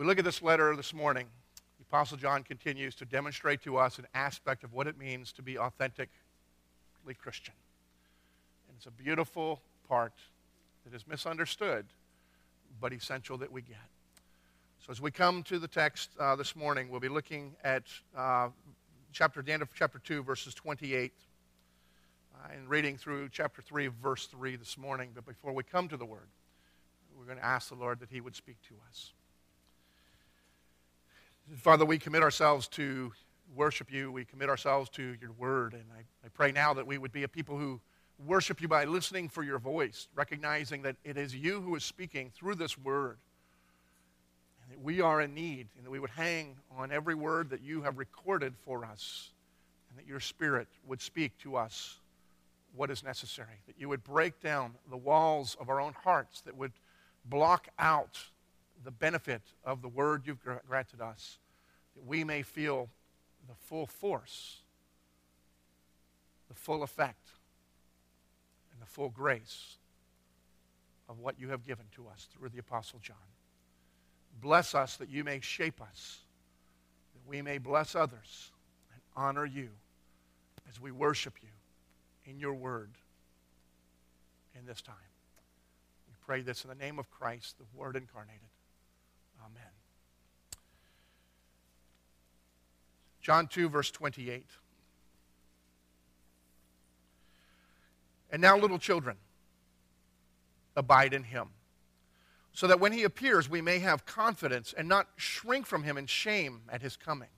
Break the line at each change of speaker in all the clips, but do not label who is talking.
we look at this letter this morning, the Apostle John continues to demonstrate to us an aspect of what it means to be authentically Christian. And it's a beautiful part that is misunderstood, but essential that we get. So as we come to the text uh, this morning, we'll be looking at uh, chapter, the end of chapter 2, verses 28, uh, and reading through chapter 3, verse 3 this morning. But before we come to the word, we're going to ask the Lord that he would speak to us. Father, we commit ourselves to worship you. We commit ourselves to your word. And I, I pray now that we would be a people who worship you by listening for your voice, recognizing that it is you who is speaking through this word. And that we are in need, and that we would hang on every word that you have recorded for us, and that your spirit would speak to us what is necessary. That you would break down the walls of our own hearts, that would block out the benefit of the word you've granted us, that we may feel the full force, the full effect, and the full grace of what you have given to us through the Apostle John. Bless us that you may shape us, that we may bless others and honor you as we worship you in your word in this time. We pray this in the name of Christ, the Word incarnated. Amen. John 2, verse 28. And now, little children, abide in him, so that when he appears, we may have confidence and not shrink from him in shame at his coming.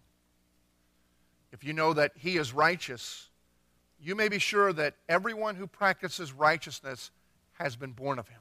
If you know that he is righteous, you may be sure that everyone who practices righteousness has been born of him.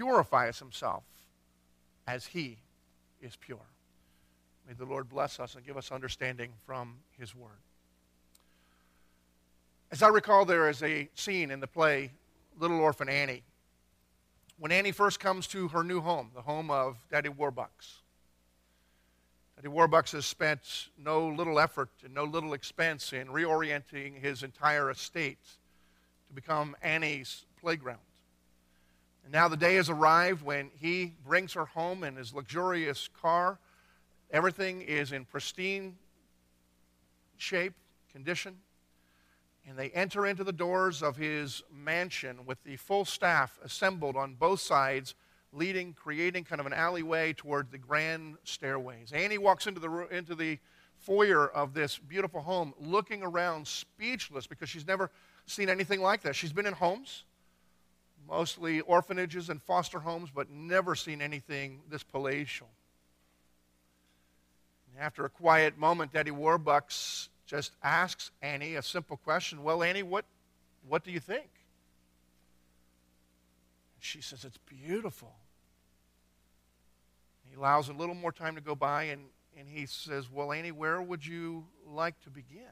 purifies himself as he is pure. May the Lord bless us and give us understanding from his word. As I recall, there is a scene in the play Little Orphan Annie. When Annie first comes to her new home, the home of Daddy Warbucks. Daddy Warbucks has spent no little effort and no little expense in reorienting his entire estate to become Annie's playground. And now the day has arrived when he brings her home in his luxurious car. Everything is in pristine shape, condition. And they enter into the doors of his mansion with the full staff assembled on both sides, leading, creating kind of an alleyway toward the grand stairways. Annie walks into the, into the foyer of this beautiful home, looking around, speechless, because she's never seen anything like this. She's been in homes mostly orphanages and foster homes, but never seen anything this palatial. After a quiet moment, Daddy Warbucks just asks Annie a simple question Well, Annie, what, what do you think? She says, It's beautiful. He allows a little more time to go by, and, and he says, Well, Annie, where would you like to begin? And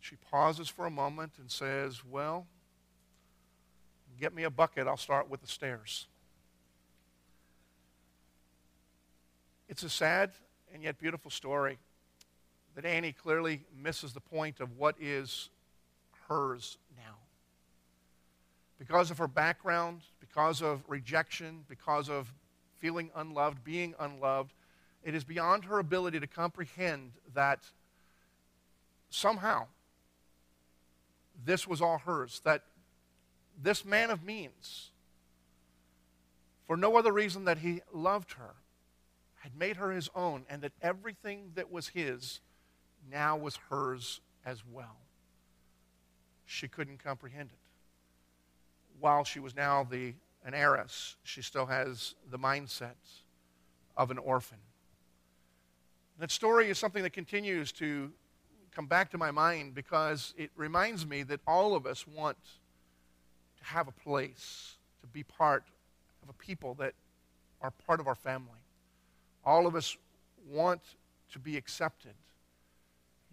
she pauses for a moment and says, Well, Get me a bucket, I'll start with the stairs. It's a sad and yet beautiful story that Annie clearly misses the point of what is hers now. Because of her background, because of rejection, because of feeling unloved, being unloved, it is beyond her ability to comprehend that somehow this was all hers, that this man of means, for no other reason that he loved her, had made her his own, and that everything that was his now was hers as well. She couldn't comprehend it. While she was now the, an heiress, she still has the mindset of an orphan. That story is something that continues to come back to my mind because it reminds me that all of us want to have a place, to be part of a people that are part of our family. All of us want to be accepted.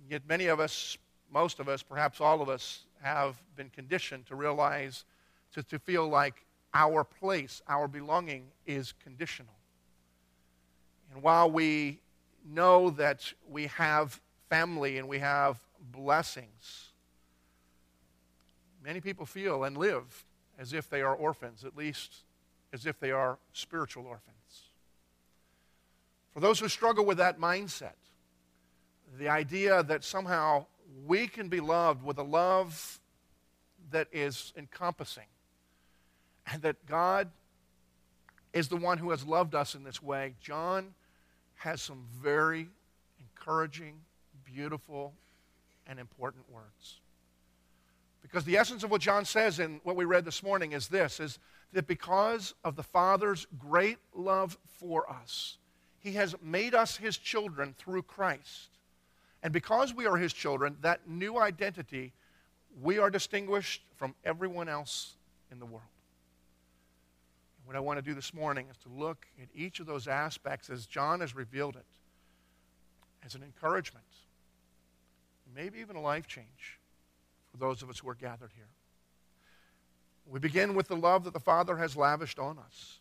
Yet many of us, most of us, perhaps all of us, have been conditioned to realize, to, to feel like our place, our belonging is conditional. And while we know that we have family and we have blessings, many people feel and live as if they are orphans, at least as if they are spiritual orphans. For those who struggle with that mindset, the idea that somehow we can be loved with a love that is encompassing, and that God is the one who has loved us in this way, John has some very encouraging, beautiful, and important words. Because the essence of what John says in what we read this morning is this is that because of the Father's great love for us, he has made us his children through Christ. And because we are his children, that new identity, we are distinguished from everyone else in the world. What I want to do this morning is to look at each of those aspects as John has revealed it as an encouragement, maybe even a life change for those of us who are gathered here. We begin with the love that the Father has lavished on us.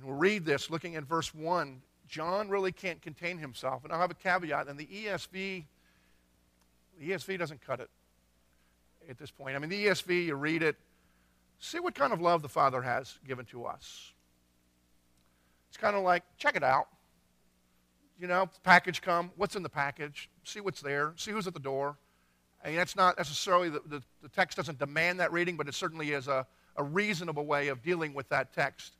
When we read this, looking at verse 1, John really can't contain himself. And I'll have a caveat, and the ESV, the ESV doesn't cut it at this point. I mean, the ESV, you read it, see what kind of love the Father has given to us. It's kind of like, check it out. You know, package come, what's in the package? See what's there, see who's at the door. I mean, that's not necessarily, the, the, the text doesn't demand that reading, but it certainly is a, a reasonable way of dealing with that text.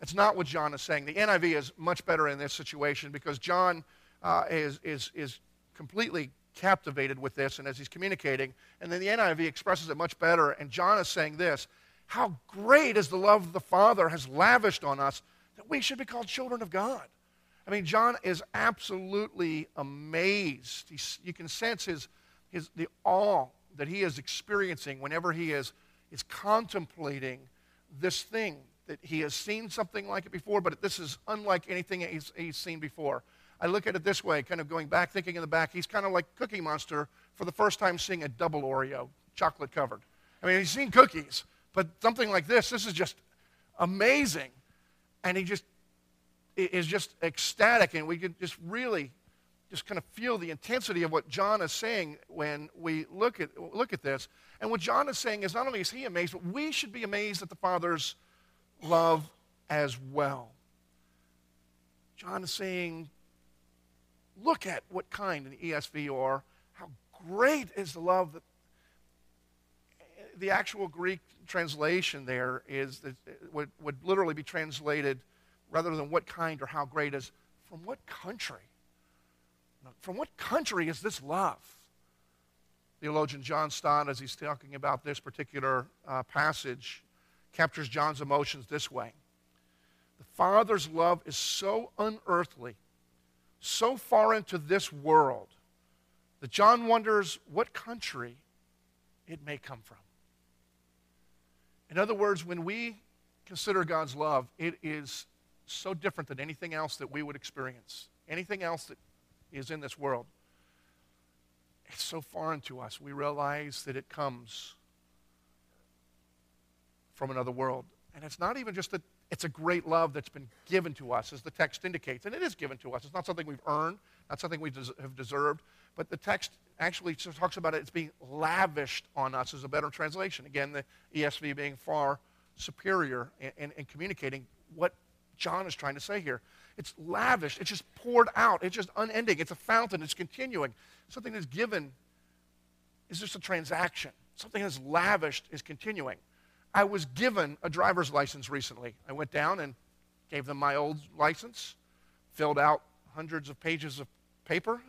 That's not what John is saying. The NIV is much better in this situation because John uh, is, is, is completely captivated with this and as he's communicating. And then the NIV expresses it much better. And John is saying this How great is the love the Father has lavished on us that we should be called children of God. I mean, John is absolutely amazed. He's, you can sense his, his, the awe that he is experiencing whenever he is, is contemplating this thing that he has seen something like it before, but this is unlike anything he's, he's seen before. I look at it this way, kind of going back, thinking in the back, he's kind of like Cookie Monster for the first time seeing a double Oreo, chocolate covered. I mean, he's seen cookies, but something like this, this is just amazing. And he just is just ecstatic, and we can just really just kind of feel the intensity of what John is saying when we look at, look at this. And what John is saying is not only is he amazed, but we should be amazed at the Father's love as well. John is saying, look at what kind in the ESV or how great is the love that the actual Greek translation there is that uh, would, would literally be translated rather than what kind or how great is from what country? From what country is this love? Theologian John Stott, as he's talking about this particular uh, passage, captures John's emotions this way The Father's love is so unearthly, so far into this world, that John wonders what country it may come from. In other words, when we consider God's love, it is so different than anything else that we would experience, anything else that is in this world. It's so foreign to us. We realize that it comes from another world. And it's not even just that it's a great love that's been given to us, as the text indicates. And it is given to us. It's not something we've earned, not something we des- have deserved. But the text actually talks about it as being lavished on us, is a better translation. Again, the ESV being far superior in, in, in communicating what John is trying to say here. It's lavish. it's just poured out, it's just unending, it's a fountain, it's continuing. Something that's given is just a transaction. Something that's lavished is continuing. I was given a driver's license recently. I went down and gave them my old license, filled out hundreds of pages of paper.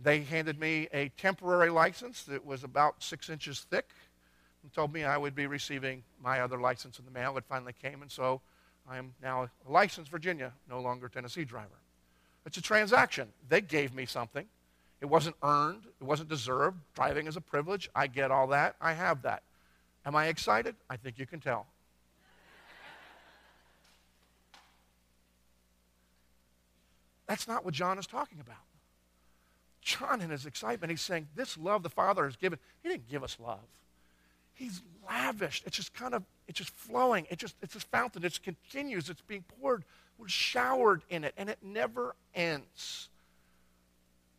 They handed me a temporary license that was about six inches thick and told me I would be receiving my other license in the mail. It finally came, and so I am now a licensed Virginia, no longer Tennessee driver. It's a transaction. They gave me something. It wasn't earned, it wasn't deserved. Driving is a privilege. I get all that. I have that. Am I excited? I think you can tell. That's not what John is talking about. John, in his excitement, he's saying, This love the Father has given, He didn't give us love. He's lavished. It's just kind of, it's just flowing. It just, it's a fountain. It continues. It's being poured. We're showered in it, and it never ends.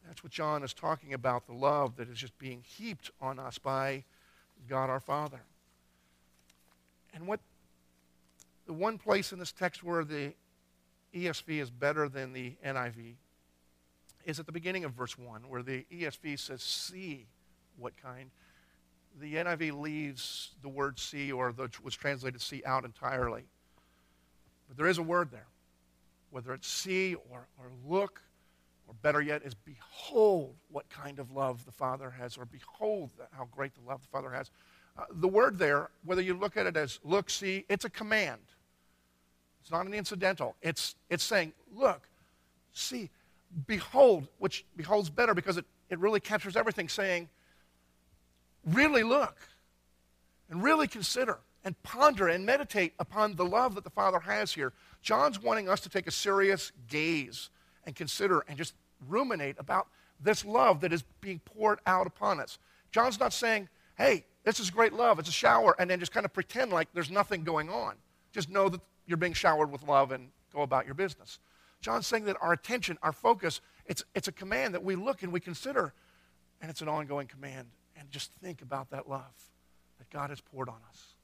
That's what John is talking about the love that is just being heaped on us by God our Father. And what the one place in this text where the ESV is better than the NIV is at the beginning of verse 1, where the ESV says, See what kind. The NIV leaves the word see, or the, was translated see, out entirely. But there is a word there. Whether it's see or, or look, or better yet, is behold what kind of love the Father has, or behold how great the love the Father has. Uh, the word there, whether you look at it as look, see, it's a command. It's not an incidental. It's, it's saying, look, see, behold, which beholds better because it, it really captures everything, saying, really look and really consider and ponder and meditate upon the love that the Father has here. John's wanting us to take a serious gaze and consider and just ruminate about this love that is being poured out upon us. John's not saying, hey, this is great love, it's a shower, and then just kind of pretend like there's nothing going on. Just know that you're being showered with love and go about your business. John's saying that our attention, our focus, it's, it's a command that we look and we consider, and it's an ongoing command. And just think about that love that God has poured on us.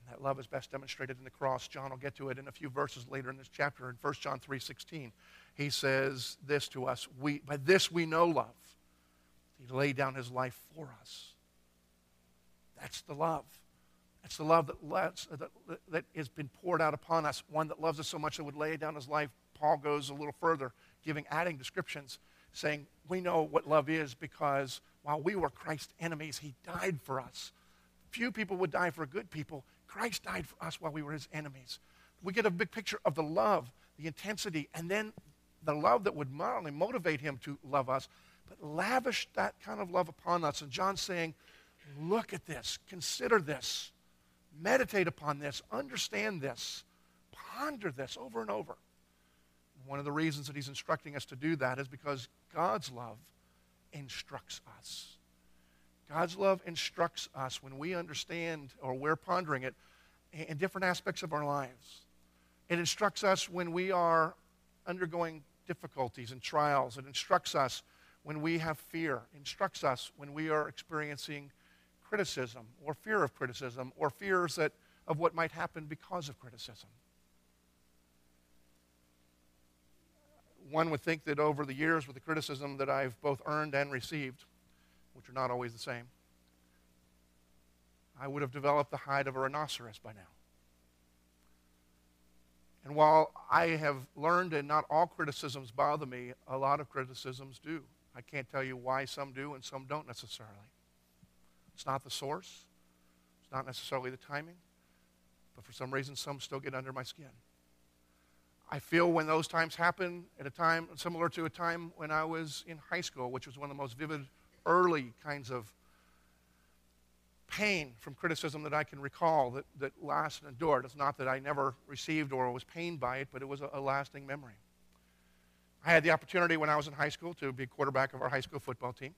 And that love is best demonstrated in the cross. John will get to it in a few verses later in this chapter. In 1 John 3.16, he says this to us, we, by this we know love. He laid down his life for us. That's the love. That's the love that, lets, that, that has been poured out upon us, one that loves us so much that would lay down his life. Paul goes a little further, giving, adding descriptions, saying, We know what love is because while we were Christ's enemies, he died for us. Few people would die for good people. Christ died for us while we were his enemies. We get a big picture of the love, the intensity, and then the love that would not only motivate him to love us, but lavish that kind of love upon us. And John's saying, Look at this, consider this. Meditate upon this, understand this, ponder this over and over. One of the reasons that he's instructing us to do that is because God's love instructs us. God's love instructs us when we understand or we're pondering it in different aspects of our lives. It instructs us when we are undergoing difficulties and trials. It instructs us when we have fear. It instructs us when we are experiencing criticism or fear of criticism or fears that, of what might happen because of criticism. One would think that over the years with the criticism that I've both earned and received, which are not always the same, I would have developed the hide of a rhinoceros by now. And while I have learned and not all criticisms bother me, a lot of criticisms do. I can't tell you why some do and some don't necessarily. It's not the source, it's not necessarily the timing, but for some reason, some still get under my skin. I feel when those times happen at a time similar to a time when I was in high school, which was one of the most vivid early kinds of pain from criticism that I can recall that, that lasted and endured. It's not that I never received or was pained by it, but it was a, a lasting memory. I had the opportunity when I was in high school to be quarterback of our high school football team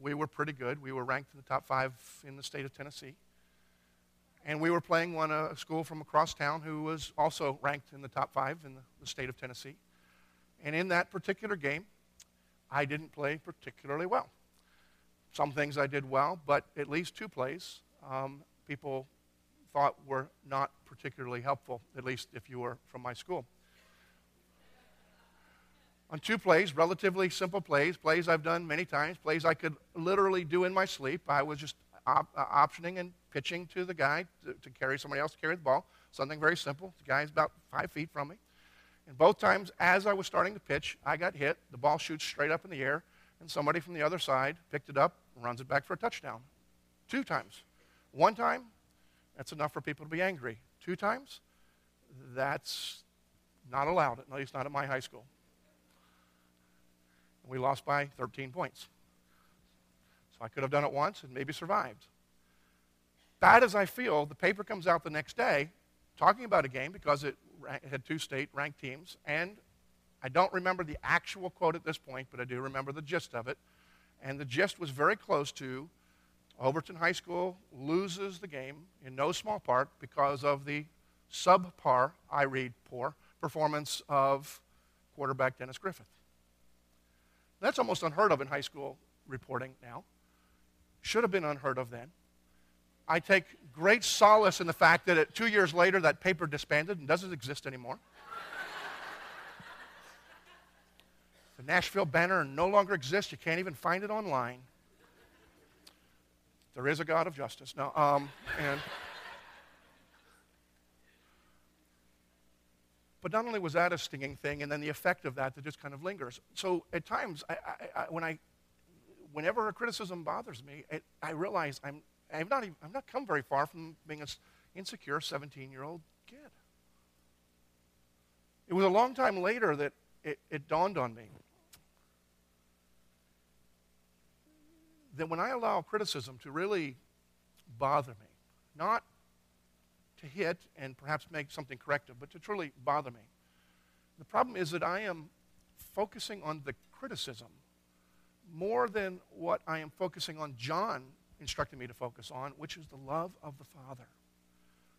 we were pretty good. We were ranked in the top five in the state of Tennessee. And we were playing one a school from across town who was also ranked in the top five in the, the state of Tennessee. And in that particular game, I didn't play particularly well. Some things I did well, but at least two plays um, people thought were not particularly helpful, at least if you were from my school on two plays, relatively simple plays, plays I've done many times, plays I could literally do in my sleep. I was just op- uh, optioning and pitching to the guy to, to, carry somebody else to carry the ball. Something very simple. The guy's about five feet from me. And both times, as I was starting to pitch, I got hit. The ball shoots straight up in the air, and somebody from the other side picked it up and runs it back for a touchdown. Two times. One time, that's enough for people to be angry. Two times, that's not allowed, at least not at my high school. And we lost by 13 points. So I could have done it once and maybe survived. Bad as I feel, the paper comes out the next day talking about a game because it had two state ranked teams, and I don't remember the actual quote at this point, but I do remember the gist of it. And the gist was very close to Overton High School loses the game in no small part because of the subpar, I read poor, performance of quarterback Dennis Griffith. That's almost unheard of in high school reporting now. Should have been unheard of then. I take great solace in the fact that it, two years later that paper disbanded and doesn't exist anymore. the Nashville banner no longer exists. You can't even find it online. There is a God of justice. No, um, and but not only was that a stinging thing, and then the effect of that that just kind of lingers. So at times, I, I, I, when I, whenever a criticism bothers me, it, I realize I'm I've not even, I've not come very far from being an insecure 17-year-old kid. It was a long time later that it, it dawned on me that when I allow criticism to really bother me, not to hit and perhaps make something corrective, but to truly bother me, the problem is that I am focusing on the criticism more than what I am focusing on John instructing me to focus on, which is the love of the Father.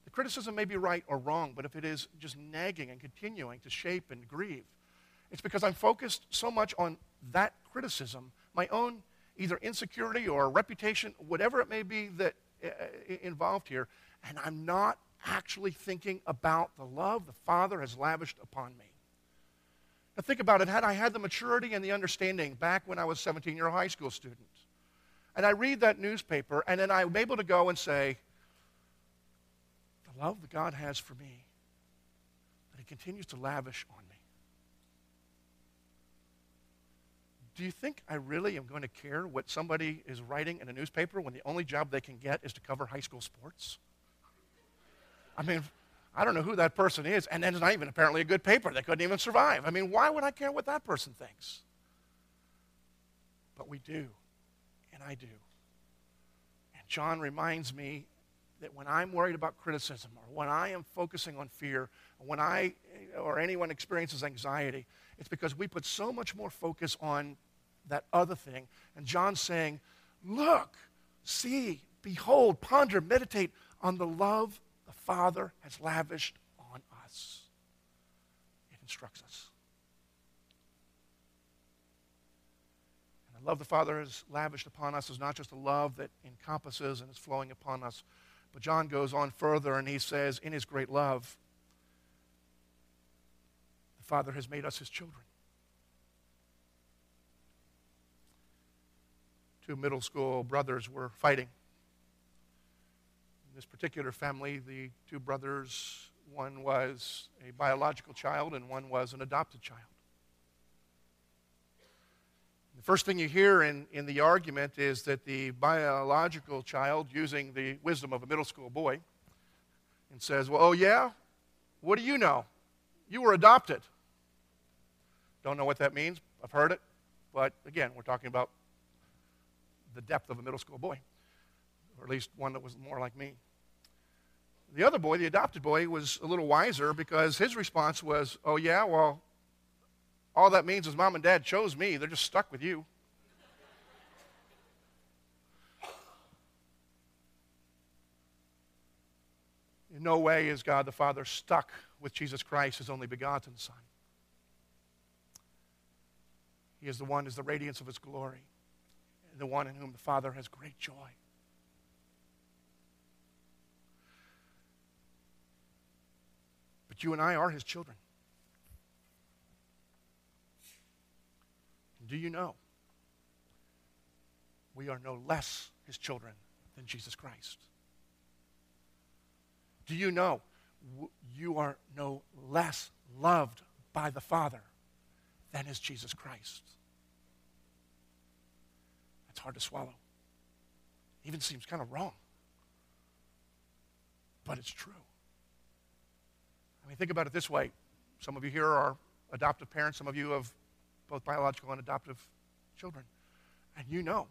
The criticism may be right or wrong, but if it is just nagging and continuing to shape and grieve, it's because I'm focused so much on that criticism, my own either insecurity or reputation, whatever it may be that uh, involved here, and I'm not actually thinking about the love the Father has lavished upon me. Now think about it. Had I had the maturity and the understanding back when I was 17 year old high school student, and I read that newspaper, and then I'm able to go and say, the love that God has for me, that He continues to lavish on me. do you think I really am going to care what somebody is writing in a newspaper when the only job they can get is to cover high school sports? I mean, I don't know who that person is, and then it's not even apparently a good paper. They couldn't even survive. I mean, why would I care what that person thinks? But we do, and I do. And John reminds me that when I'm worried about criticism, or when I am focusing on fear, or when I or anyone experiences anxiety, it's because we put so much more focus on that other thing. And John's saying, Look, see, behold, ponder, meditate on the love the Father has lavished on us. It instructs us. The love the Father has lavished upon us is not just a love that encompasses and is flowing upon us, but John goes on further and he says, In his great love, the Father has made us his children. two middle school brothers were fighting. In this particular family, the two brothers, one was a biological child and one was an adopted child. The first thing you hear in, in the argument is that the biological child, using the wisdom of a middle school boy, and says, Well, oh, yeah? What do you know? You were adopted. Don't know what that means. I've heard it. But again, we're talking about the depth of a middle school boy, or at least one that was more like me. The other boy, the adopted boy, was a little wiser because his response was, Oh, yeah, well, all that means is mom and dad chose me. They're just stuck with you. In no way is God the Father stuck with Jesus Christ, his only begotten Son. He is the one, is the radiance of his glory the one in whom the Father has great joy. But you and I are his children. Do you know? We are no less his children than Jesus Christ. Do you know you are no less loved by the Father than is Jesus Christ? That's hard to swallow. Even seems kind of wrong. But it's true. I mean, think about it this way. Some of you here are adoptive parents, some of you have both biological and adoptive children. And you know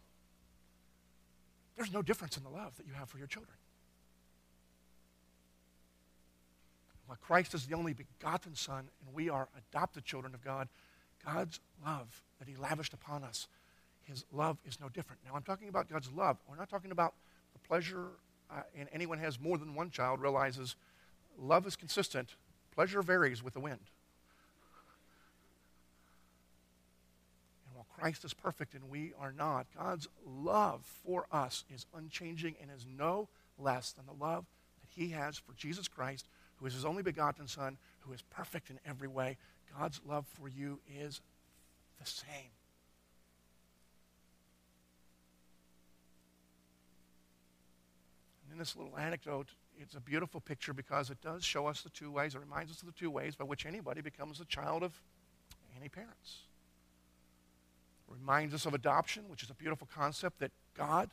there's no difference in the love that you have for your children. While Christ is the only begotten Son and we are adopted children of God, God's love that He lavished upon us, His love is no different. Now, I'm talking about God's love. We're not talking about the pleasure, uh, and anyone has more than one child realizes love is consistent, pleasure varies with the wind. And while Christ is perfect and we are not, God's love for us is unchanging and is no less than the love that He has for Jesus Christ, who is His only begotten Son, who is perfect in every way. God's love for you is the same. And in this little anecdote, it's a beautiful picture because it does show us the two ways, it reminds us of the two ways by which anybody becomes a child of any parents. Reminds us of adoption, which is a beautiful concept that God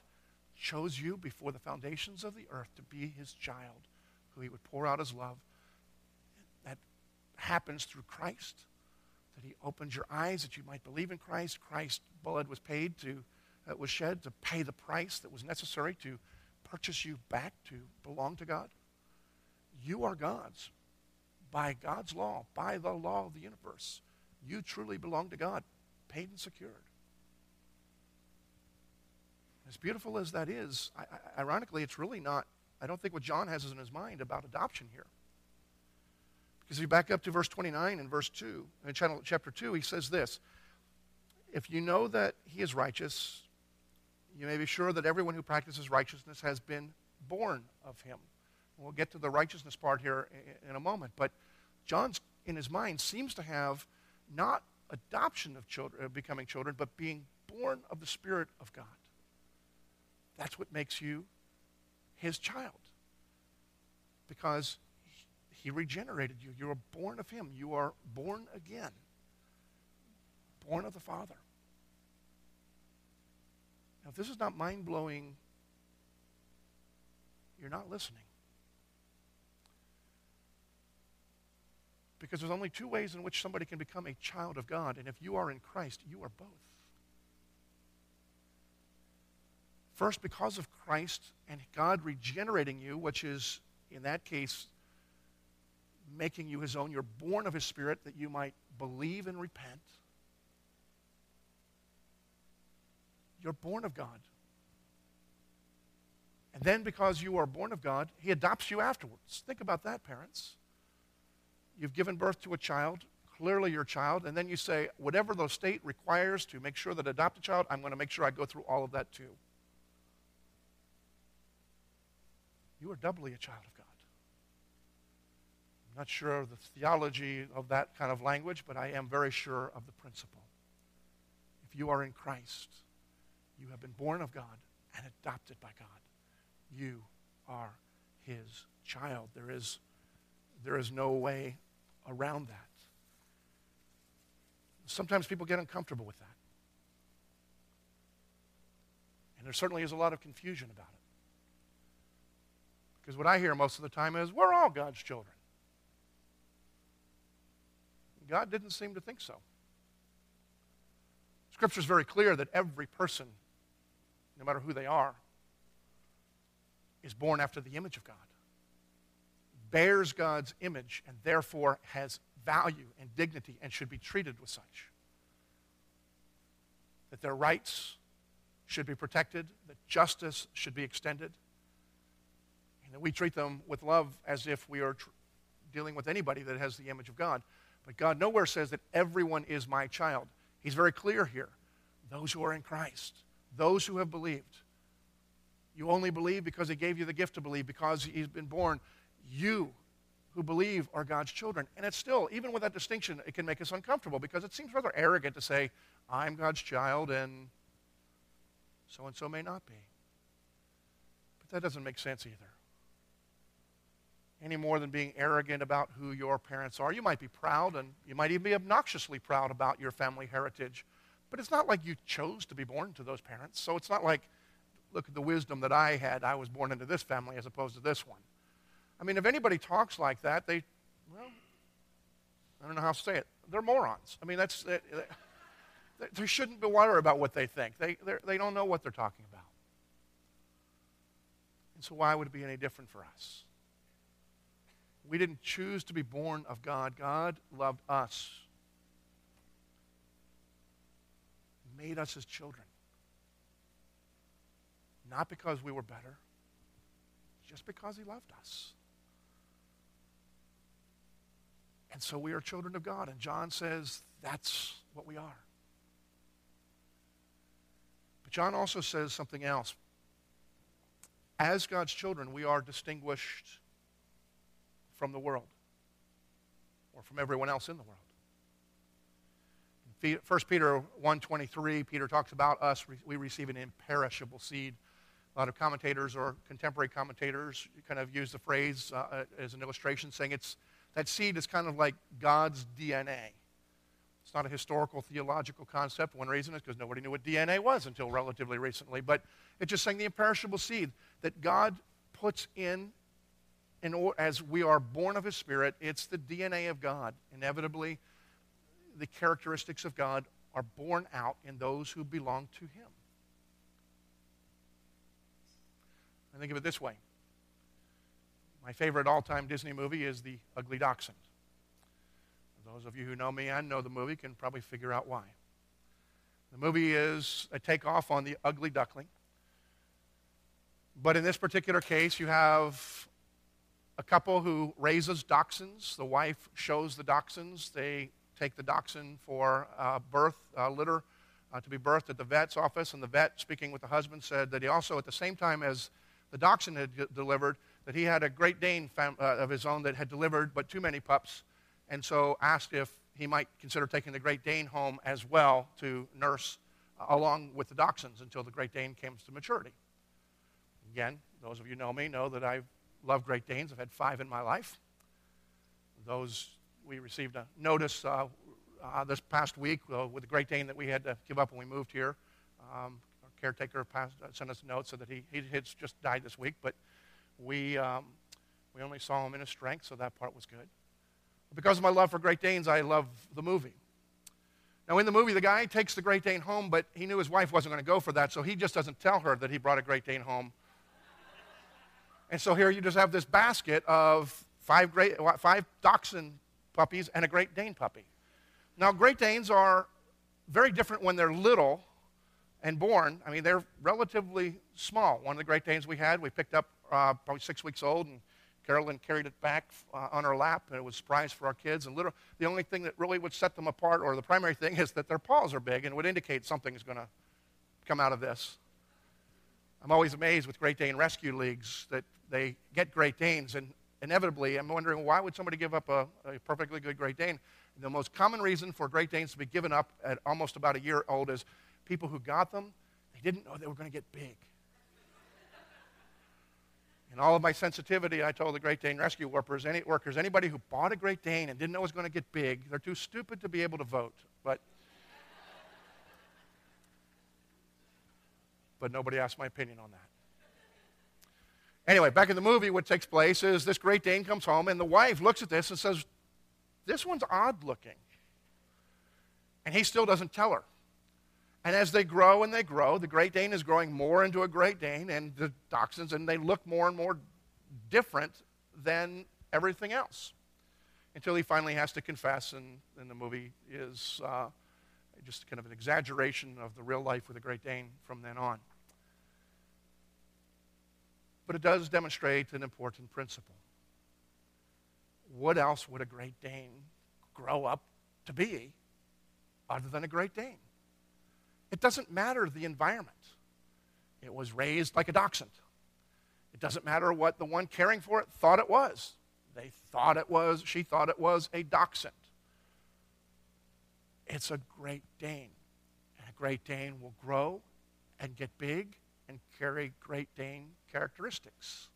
chose you before the foundations of the earth to be his child, who he would pour out his love. That happens through Christ, that he opens your eyes that you might believe in Christ. Christ's blood was paid to, uh, was shed to pay the price that was necessary to purchase you back to belong to God. You are God's by God's law, by the law of the universe. You truly belong to God, paid and secured. As beautiful as that is, ironically, it's really not, I don't think what John has is in his mind about adoption here. Because if you back up to verse 29 and verse 2, in chapter 2, he says this If you know that he is righteous, you may be sure that everyone who practices righteousness has been born of him. We'll get to the righteousness part here in a moment. But John's, in his mind, seems to have not adoption of children, becoming children, but being born of the Spirit of God. That's what makes you his child. Because he regenerated you. You are born of him. You are born again. Born of the Father. Now, if this is not mind blowing, you're not listening. Because there's only two ways in which somebody can become a child of God, and if you are in Christ, you are both. First, because of Christ and God regenerating you, which is, in that case, making you his own. You're born of his spirit that you might believe and repent. You're born of God. And then, because you are born of God, He adopts you afterwards. Think about that, parents. You've given birth to a child, clearly your child, and then you say, whatever the state requires to make sure that adopt a child, I'm going to make sure I go through all of that too. You are doubly a child of God. I'm not sure of the theology of that kind of language, but I am very sure of the principle. If you are in Christ, you have been born of God and adopted by God. You are his child. There is, there is no way around that. Sometimes people get uncomfortable with that. And there certainly is a lot of confusion about it. Because what I hear most of the time is, we're all God's children. God didn't seem to think so. Scripture is very clear that every person no matter who they are, is born after the image of God, bears God's image, and therefore has value and dignity and should be treated with such. That their rights should be protected, that justice should be extended, and that we treat them with love as if we are tr- dealing with anybody that has the image of God. But God nowhere says that everyone is my child. He's very clear here. Those who are in Christ those who have believed. You only believe because he gave you the gift to believe, because he's been born. You who believe are God's children. And it's still, even with that distinction, it can make us uncomfortable because it seems rather arrogant to say, I'm God's child and so and so may not be. But that doesn't make sense either. Any more than being arrogant about who your parents are. You might be proud and you might even be obnoxiously proud about your family heritage. But it's not like you chose to be born to those parents. So it's not like, look at the wisdom that I had. I was born into this family as opposed to this one. I mean, if anybody talks like that, they, well, I don't know how to say it. They're morons. I mean, that's, they, they, they shouldn't be worried about what they think. They, they don't know what they're talking about. And so, why would it be any different for us? We didn't choose to be born of God. God loved us made us his children. Not because we were better, just because he loved us. And so we are children of God. And John says that's what we are. But John also says something else. As God's children, we are distinguished from the world or from everyone else in the world. 1 Peter 1.23, Peter talks about us. We receive an imperishable seed. A lot of commentators or contemporary commentators kind of use the phrase uh, as an illustration, saying it's that seed is kind of like God's DNA. It's not a historical theological concept. One reason is because nobody knew what DNA was until relatively recently. But it's just saying the imperishable seed that God puts in, in as we are born of His Spirit. It's the DNA of God. Inevitably, the characteristics of God are born out in those who belong to Him. I think of it this way. My favorite all time Disney movie is The Ugly Dachshund. Those of you who know me and know the movie can probably figure out why. The movie is a takeoff on The Ugly Duckling. But in this particular case, you have a couple who raises dachshunds. The wife shows the dachshunds. They take the dachshund for uh, birth, uh, litter, uh, to be birthed at the vet's office. And the vet, speaking with the husband, said that he also, at the same time as the dachshund had delivered, that he had a Great Dane fam- uh, of his own that had delivered but too many pups, and so asked if he might consider taking the Great Dane home as well to nurse uh, along with the dachshunds until the Great Dane comes to maturity. Again, those of you know me know that I love Great Danes. I've had five in my life. Those we received a notice uh, uh, this past week uh, with the Great Dane that we had to give up when we moved here. Um, our caretaker passed, uh, sent us a note so that he, he had just died this week, but we, um, we only saw him in his strength, so that part was good. But because of my love for Great Danes, I love the movie. Now, in the movie, the guy takes the Great Dane home, but he knew his wife wasn't going to go for that, so he just doesn't tell her that he brought a Great Dane home. And so here you just have this basket of five, great, five dachshund puppies and a Great Dane puppy. Now, Great Danes are very different when they're little and born. I mean, they're relatively small. One of the Great Danes we had, we picked up uh, probably six weeks old, and Carolyn carried it back uh, on her lap, and it was a surprise for our kids. And little, the only thing that really would set them apart, or the primary thing, is that their paws are big and would indicate something is going to come out of this. I'm always amazed with Great Dane rescue leagues that they get Great Danes, and inevitably, I'm wondering why would somebody give up a, a perfectly good Great Dane? The most common reason for Great Danes to be given up at almost about a year old is people who got them, they didn't know they were going to get big. In all of my sensitivity, I told the Great Dane rescue workers, any, workers, anybody who bought a Great Dane and didn't know it was going to get big, they're too stupid to be able to vote. But, but nobody asked my opinion on that. Anyway, back in the movie, what takes place is this Great Dane comes home, and the wife looks at this and says, This one's odd looking. And he still doesn't tell her. And as they grow and they grow, the Great Dane is growing more into a Great Dane, and the dachshunds, and they look more and more different than everything else. Until he finally has to confess, and, and the movie is uh, just kind of an exaggeration of the real life with the Great Dane from then on. But it does demonstrate an important principle. What else would a Great Dane grow up to be other than a Great Dane? It doesn't matter the environment. It was raised like a dachshund. It doesn't matter what the one caring for it thought it was. They thought it was, she thought it was a dachshund. It's a Great Dane. And a Great Dane will grow and get big and carry Great Dane characteristics.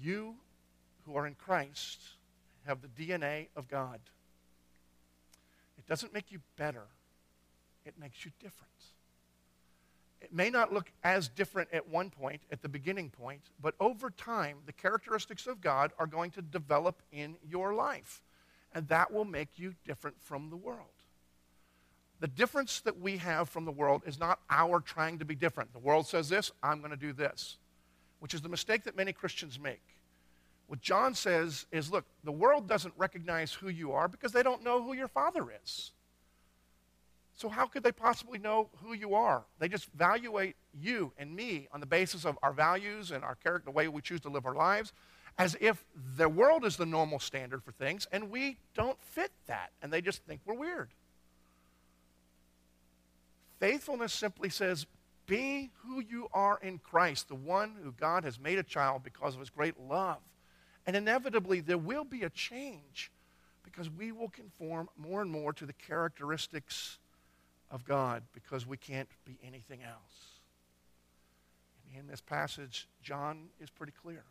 You who are in Christ have the DNA of God. It doesn't make you better it makes you different. It may not look as different at one point, at the beginning point, but over time, the characteristics of God are going to develop in your life. And that will make you different from the world. The difference that we have from the world is not our trying to be different. The world says this, I'm going to do this, which is the mistake that many Christians make. What John says is look, the world doesn't recognize who you are because they don't know who your father is. So, how could they possibly know who you are? They just evaluate you and me on the basis of our values and our character, the way we choose to live our lives, as if the world is the normal standard for things, and we don't fit that, and they just think we're weird. Faithfulness simply says, be who you are in Christ, the one who God has made a child because of his great love. And inevitably, there will be a change because we will conform more and more to the characteristics of God because we can't be anything else. And in this passage, John is pretty clear.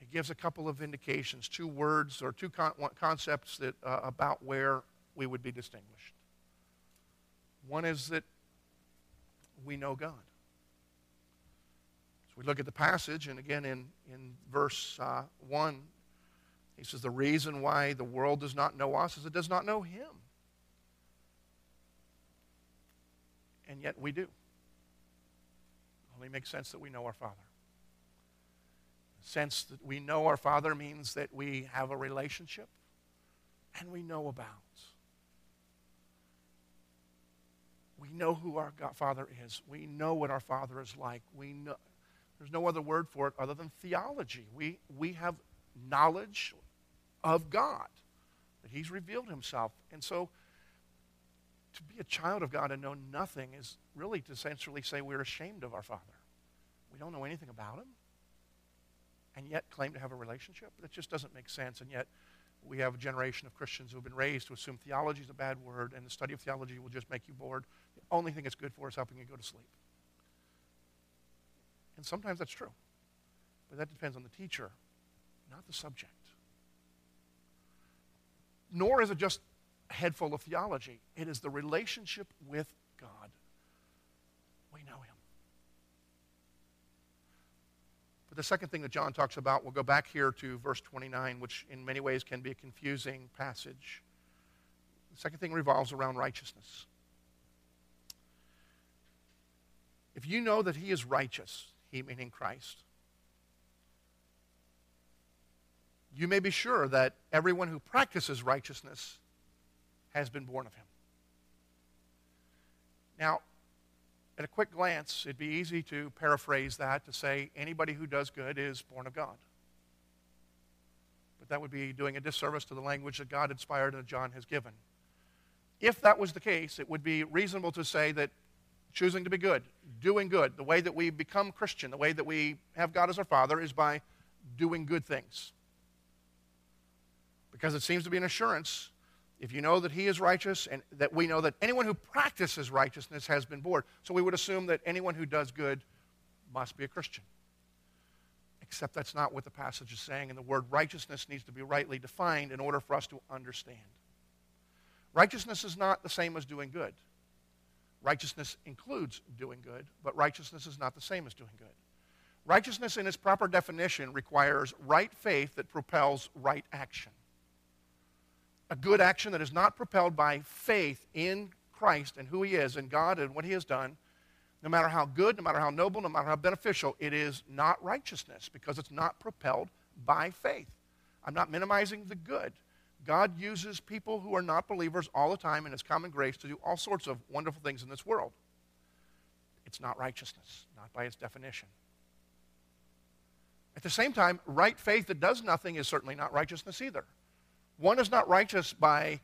He gives a couple of indications, two words or two con- concepts that, uh, about where we would be distinguished. One is that we know God. So we look at the passage, and again in, in verse uh, 1, he says, The reason why the world does not know us is it does not know him. And yet we do. It only makes sense that we know our Father. The sense that we know our Father means that we have a relationship and we know about. We know who our God, Father is. We know what our Father is like. We know, there's no other word for it other than theology. We, we have knowledge of God, that He's revealed Himself. And so to be a child of God and know nothing is really to essentially say we're ashamed of our Father. We don't know anything about Him and yet claim to have a relationship. That just doesn't make sense. And yet we have a generation of Christians who have been raised to assume theology is a bad word and the study of theology will just make you bored. The only thing it's good for is helping you go to sleep. And sometimes that's true. But that depends on the teacher, not the subject. Nor is it just head full of theology, it is the relationship with God. We know Him. But the second thing that John talks about, we'll go back here to verse 29, which in many ways can be a confusing passage. The second thing revolves around righteousness. If you know that He is righteous, He meaning Christ, you may be sure that everyone who practices righteousness has been born of Him. Now, at a quick glance, it'd be easy to paraphrase that to say anybody who does good is born of God. But that would be doing a disservice to the language that God inspired and John has given. If that was the case, it would be reasonable to say that choosing to be good, doing good, the way that we become Christian, the way that we have God as our Father is by doing good things. Because it seems to be an assurance if you know that he is righteous and that we know that anyone who practices righteousness has been born. So we would assume that anyone who does good must be a Christian. Except that's not what the passage is saying, and the word righteousness needs to be rightly defined in order for us to understand. Righteousness is not the same as doing good. Righteousness includes doing good, but righteousness is not the same as doing good. Righteousness, in its proper definition, requires right faith that propels right action a good action that is not propelled by faith in Christ and who He is and God and what He has done, no matter how good, no matter how noble, no matter how beneficial, it is not righteousness because it's not propelled by faith. I'm not minimizing the good. God uses people who are not believers all the time in His common grace to do all sorts of wonderful things in this world. It's not righteousness, not by its definition. At the same time, right faith that does nothing is certainly not righteousness either. One is not righteous by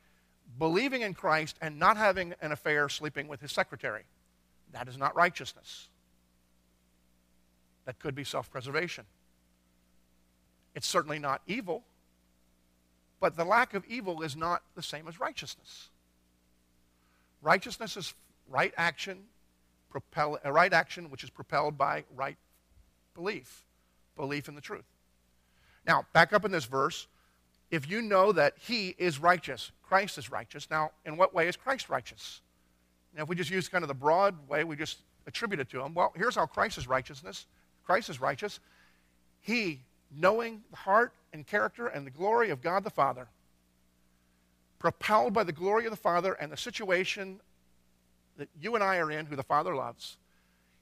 believing in Christ and not having an affair sleeping with his secretary. That is not righteousness. That could be self preservation. It's certainly not evil, but the lack of evil is not the same as righteousness. Righteousness is right action, propel, uh, right action which is propelled by right belief, belief in the truth. Now, back up in this verse, if you know that he is righteous, Christ is righteous, now in what way is Christ righteous? Now, if we just use kind of the broad way, we just attribute it to him. Well, here's how Christ is righteousness. Christ is righteous. He, knowing the heart and character and the glory of God the Father, propelled by the glory of the Father and the situation that you and I are in, who the Father loves,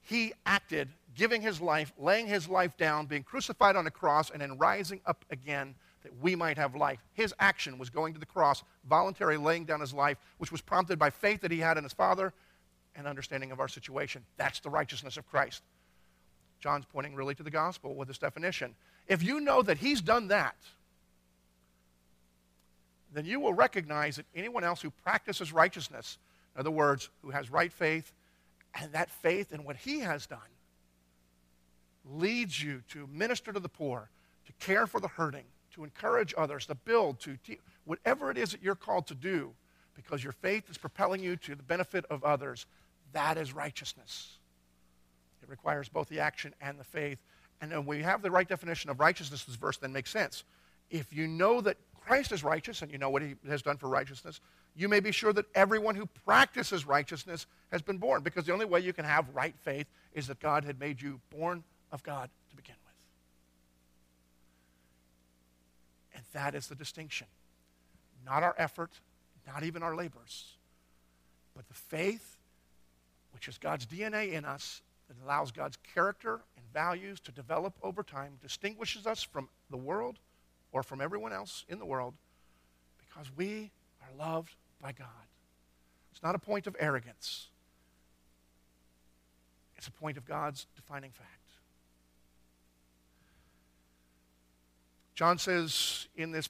he acted, giving his life, laying his life down, being crucified on a cross, and then rising up again that we might have life. His action was going to the cross, voluntarily laying down his life, which was prompted by faith that he had in his Father and understanding of our situation. That's the righteousness of Christ. John's pointing really to the gospel with this definition. If you know that he's done that, then you will recognize that anyone else who practices righteousness, in other words, who has right faith, and that faith in what he has done, leads you to minister to the poor, to care for the hurting, to encourage others, to build, to te- whatever it is that you're called to do, because your faith is propelling you to the benefit of others, that is righteousness. It requires both the action and the faith. And when we have the right definition of righteousness, this verse then makes sense. If you know that Christ is righteous and you know what he has done for righteousness, you may be sure that everyone who practices righteousness has been born. Because the only way you can have right faith is that God had made you born of God to begin with. And that is the distinction. Not our effort, not even our labors, but the faith, which is God's DNA in us, that allows God's character and values to develop over time, distinguishes us from the world or from everyone else in the world because we are loved by God. It's not a point of arrogance, it's a point of God's defining fact. John says in this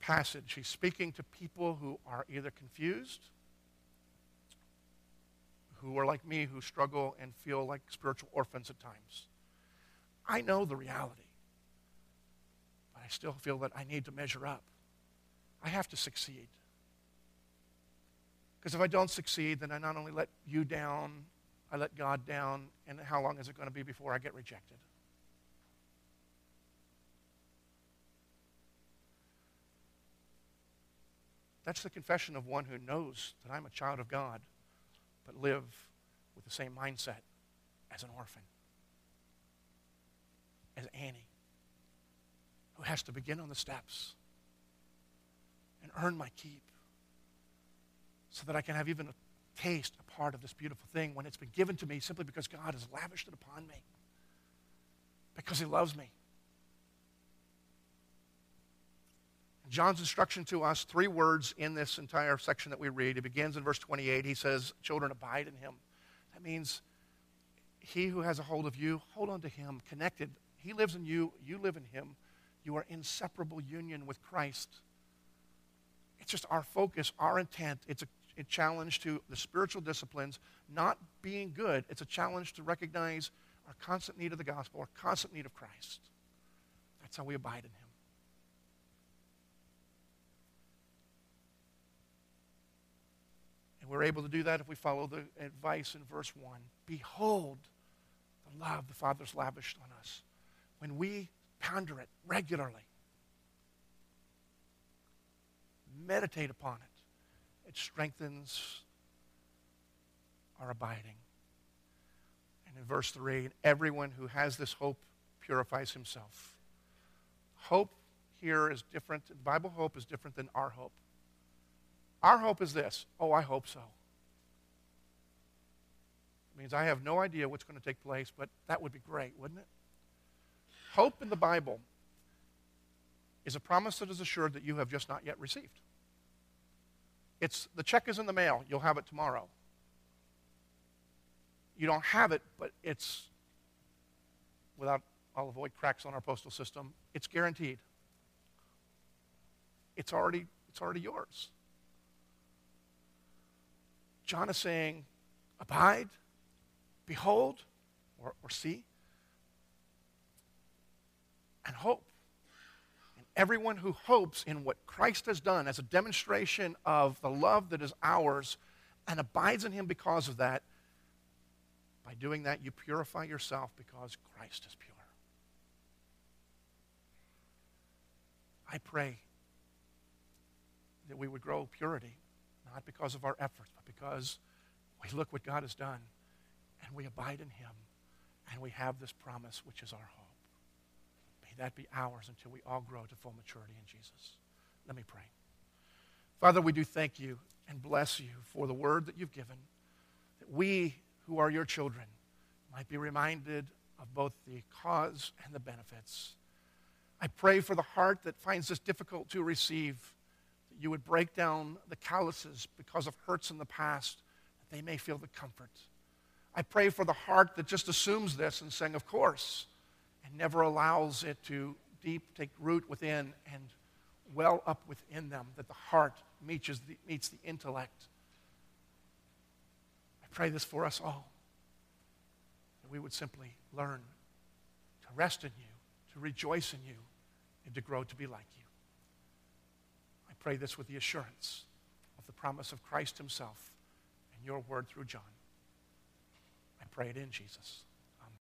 passage, he's speaking to people who are either confused who are like me, who struggle and feel like spiritual orphans at times. I know the reality, but I still feel that I need to measure up. I have to succeed. Because if I don't succeed, then I not only let you down, I let God down, and how long is it going to be before I get rejected? That's the confession of one who knows that I'm a child of God but live with the same mindset as an orphan, as Annie, who has to begin on the steps and earn my keep so that I can have even a taste, a part of this beautiful thing when it's been given to me simply because God has lavished it upon me, because He loves me. John's instruction to us, three words in this entire section that we read. It begins in verse 28. He says, Children, abide in him. That means he who has a hold of you, hold on to him, connected. He lives in you, you live in him. You are inseparable union with Christ. It's just our focus, our intent. It's a, a challenge to the spiritual disciplines not being good. It's a challenge to recognize our constant need of the gospel, our constant need of Christ. That's how we abide in him. And we're able to do that if we follow the advice in verse 1. Behold the love the Father's lavished on us. When we ponder it regularly, meditate upon it, it strengthens our abiding. And in verse 3, everyone who has this hope purifies himself. Hope here is different. Bible hope is different than our hope. Our hope is this oh, I hope so. It means I have no idea what's going to take place, but that would be great, wouldn't it? Hope in the Bible is a promise that is assured that you have just not yet received. It's the check is in the mail, you'll have it tomorrow. You don't have it, but it's without I'll avoid cracks on our postal system, it's guaranteed. It's already it's already yours. John is saying, abide, behold, or, or see, and hope. And everyone who hopes in what Christ has done as a demonstration of the love that is ours and abides in him because of that, by doing that, you purify yourself because Christ is pure. I pray that we would grow purity not because of our efforts, but because we look what God has done and we abide in Him and we have this promise, which is our hope. May that be ours until we all grow to full maturity in Jesus. Let me pray. Father, we do thank you and bless you for the word that you've given, that we who are your children might be reminded of both the cause and the benefits. I pray for the heart that finds this difficult to receive, you would break down the calluses because of hurts in the past, that they may feel the comfort. I pray for the heart that just assumes this and saying, of course, and never allows it to deep take root within and well up within them, that the heart meets the, meets the intellect. I pray this for us all, that we would simply learn to rest in you, to rejoice in you, and to grow to be like you. Pray this with the assurance of the promise of Christ himself and your word through John. I pray it in Jesus.